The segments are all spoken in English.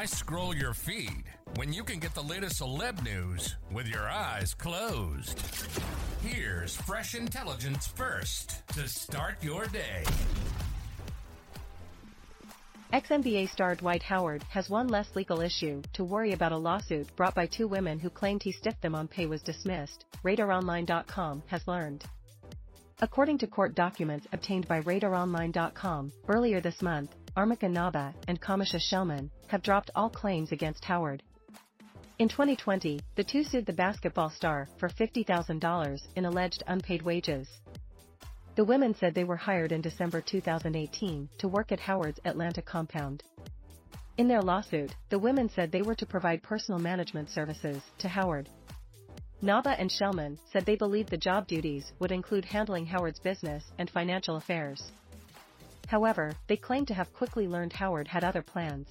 Why scroll your feed when you can get the latest celeb news with your eyes closed? Here's fresh intelligence first to start your day. Ex-NBA star Dwight Howard has one less legal issue to worry about a lawsuit brought by two women who claimed he stiffed them on pay was dismissed, RadarOnline.com has learned. According to court documents obtained by RadarOnline.com, earlier this month, Armika Naba and Kamisha Shellman have dropped all claims against Howard. In 2020, the two sued the basketball star for $50,000 in alleged unpaid wages. The women said they were hired in December 2018 to work at Howard's Atlanta compound. In their lawsuit, the women said they were to provide personal management services to Howard. Naba and Shellman said they believed the job duties would include handling Howard's business and financial affairs. However, they claimed to have quickly learned Howard had other plans.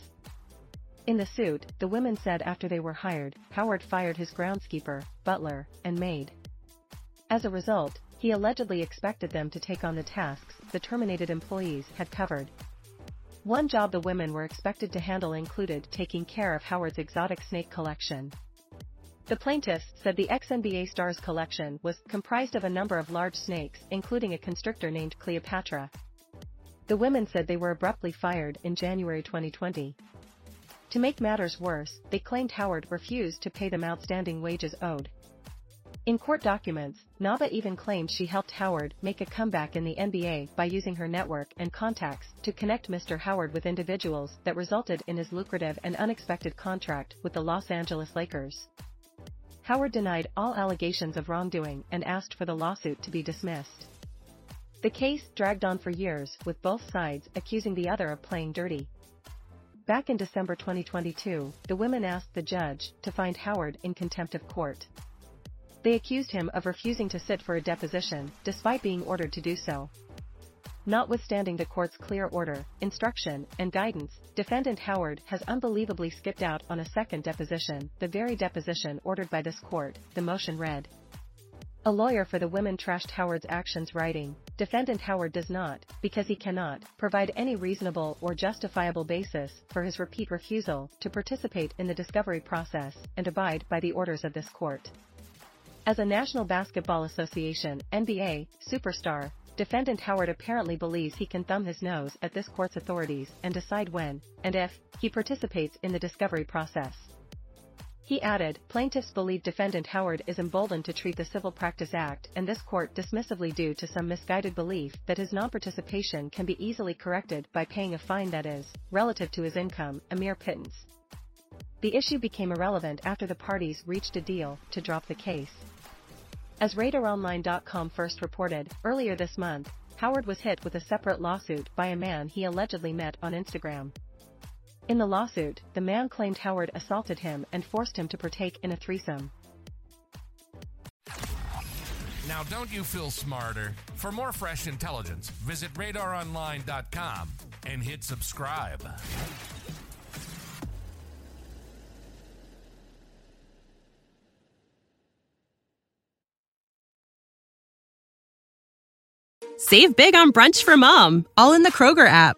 In the suit, the women said after they were hired, Howard fired his groundskeeper, butler, and maid. As a result, he allegedly expected them to take on the tasks the terminated employees had covered. One job the women were expected to handle included taking care of Howard's exotic snake collection. The plaintiffs said the ex-NBA star's collection was comprised of a number of large snakes including a constrictor named Cleopatra. The women said they were abruptly fired in January 2020. To make matters worse, they claimed Howard refused to pay them outstanding wages owed. In court documents, Naba even claimed she helped Howard make a comeback in the NBA by using her network and contacts to connect Mr. Howard with individuals that resulted in his lucrative and unexpected contract with the Los Angeles Lakers. Howard denied all allegations of wrongdoing and asked for the lawsuit to be dismissed. The case dragged on for years with both sides accusing the other of playing dirty. Back in December 2022, the women asked the judge to find Howard in contempt of court. They accused him of refusing to sit for a deposition, despite being ordered to do so. Notwithstanding the court's clear order, instruction, and guidance, defendant Howard has unbelievably skipped out on a second deposition, the very deposition ordered by this court, the motion read. A lawyer for the women trashed Howard's actions writing, defendant Howard does not, because he cannot, provide any reasonable or justifiable basis for his repeat refusal to participate in the discovery process and abide by the orders of this court. As a National Basketball Association NBA superstar, defendant Howard apparently believes he can thumb his nose at this court's authorities and decide when, and if, he participates in the discovery process. He added, plaintiffs believe defendant Howard is emboldened to treat the Civil Practice Act and this court dismissively due to some misguided belief that his non-participation can be easily corrected by paying a fine that is, relative to his income, a mere pittance. The issue became irrelevant after the parties reached a deal to drop the case. As RadarOnline.com first reported, earlier this month, Howard was hit with a separate lawsuit by a man he allegedly met on Instagram. In the lawsuit, the man claimed Howard assaulted him and forced him to partake in a threesome. Now, don't you feel smarter? For more fresh intelligence, visit radaronline.com and hit subscribe. Save big on brunch for mom, all in the Kroger app.